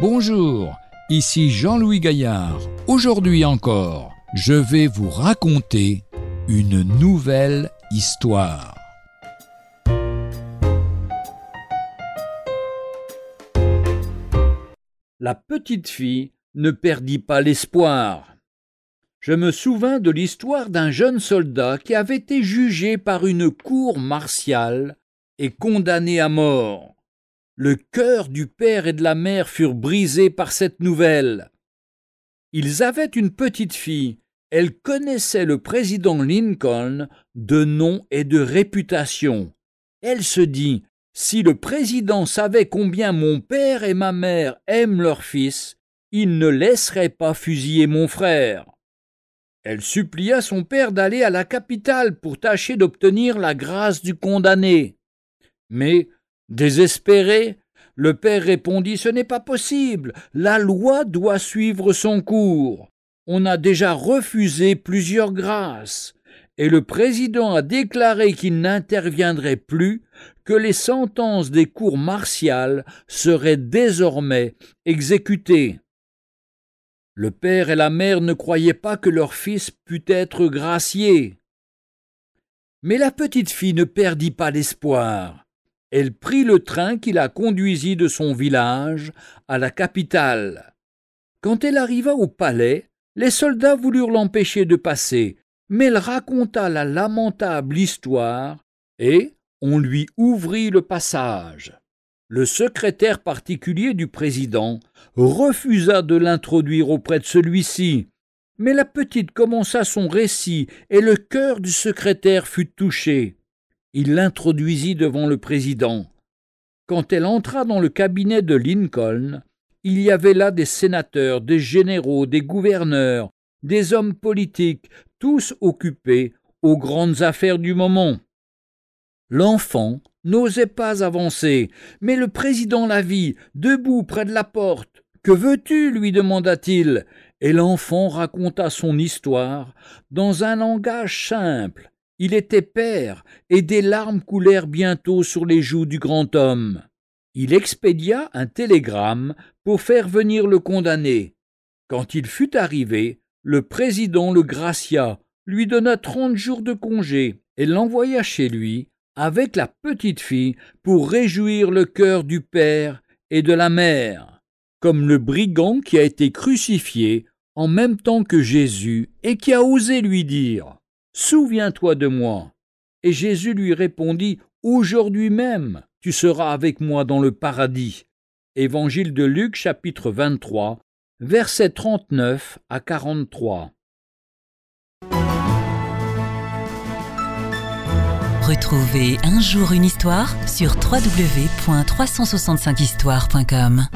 Bonjour, ici Jean-Louis Gaillard. Aujourd'hui encore, je vais vous raconter une nouvelle histoire. La petite fille ne perdit pas l'espoir. Je me souvins de l'histoire d'un jeune soldat qui avait été jugé par une cour martiale et condamné à mort. Le cœur du père et de la mère furent brisés par cette nouvelle. Ils avaient une petite fille. Elle connaissait le président Lincoln de nom et de réputation. Elle se dit Si le président savait combien mon père et ma mère aiment leur fils, il ne laisserait pas fusiller mon frère. Elle supplia son père d'aller à la capitale pour tâcher d'obtenir la grâce du condamné. Mais Désespéré, le père répondit Ce n'est pas possible, la loi doit suivre son cours. On a déjà refusé plusieurs grâces, et le président a déclaré qu'il n'interviendrait plus, que les sentences des cours martiales seraient désormais exécutées. Le père et la mère ne croyaient pas que leur fils pût être gracié. Mais la petite fille ne perdit pas l'espoir elle prit le train qui la conduisit de son village à la capitale. Quand elle arriva au palais, les soldats voulurent l'empêcher de passer, mais elle raconta la lamentable histoire, et on lui ouvrit le passage. Le secrétaire particulier du président refusa de l'introduire auprès de celui-ci, mais la petite commença son récit, et le cœur du secrétaire fut touché il l'introduisit devant le président. Quand elle entra dans le cabinet de Lincoln, il y avait là des sénateurs, des généraux, des gouverneurs, des hommes politiques, tous occupés aux grandes affaires du moment. L'enfant n'osait pas avancer, mais le président la vit, debout près de la porte. Que veux-tu? lui demanda-t-il, et l'enfant raconta son histoire dans un langage simple, il était père, et des larmes coulèrent bientôt sur les joues du grand homme. Il expédia un télégramme pour faire venir le condamné. Quand il fut arrivé, le président le gracia, lui donna trente jours de congé et l'envoya chez lui avec la petite fille pour réjouir le cœur du père et de la mère, comme le brigand qui a été crucifié en même temps que Jésus et qui a osé lui dire Souviens-toi de moi. Et Jésus lui répondit, Aujourd'hui même, tu seras avec moi dans le paradis. Évangile de Luc chapitre 23, versets 39 à 43. Retrouvez un jour une histoire sur www.365histoire.com.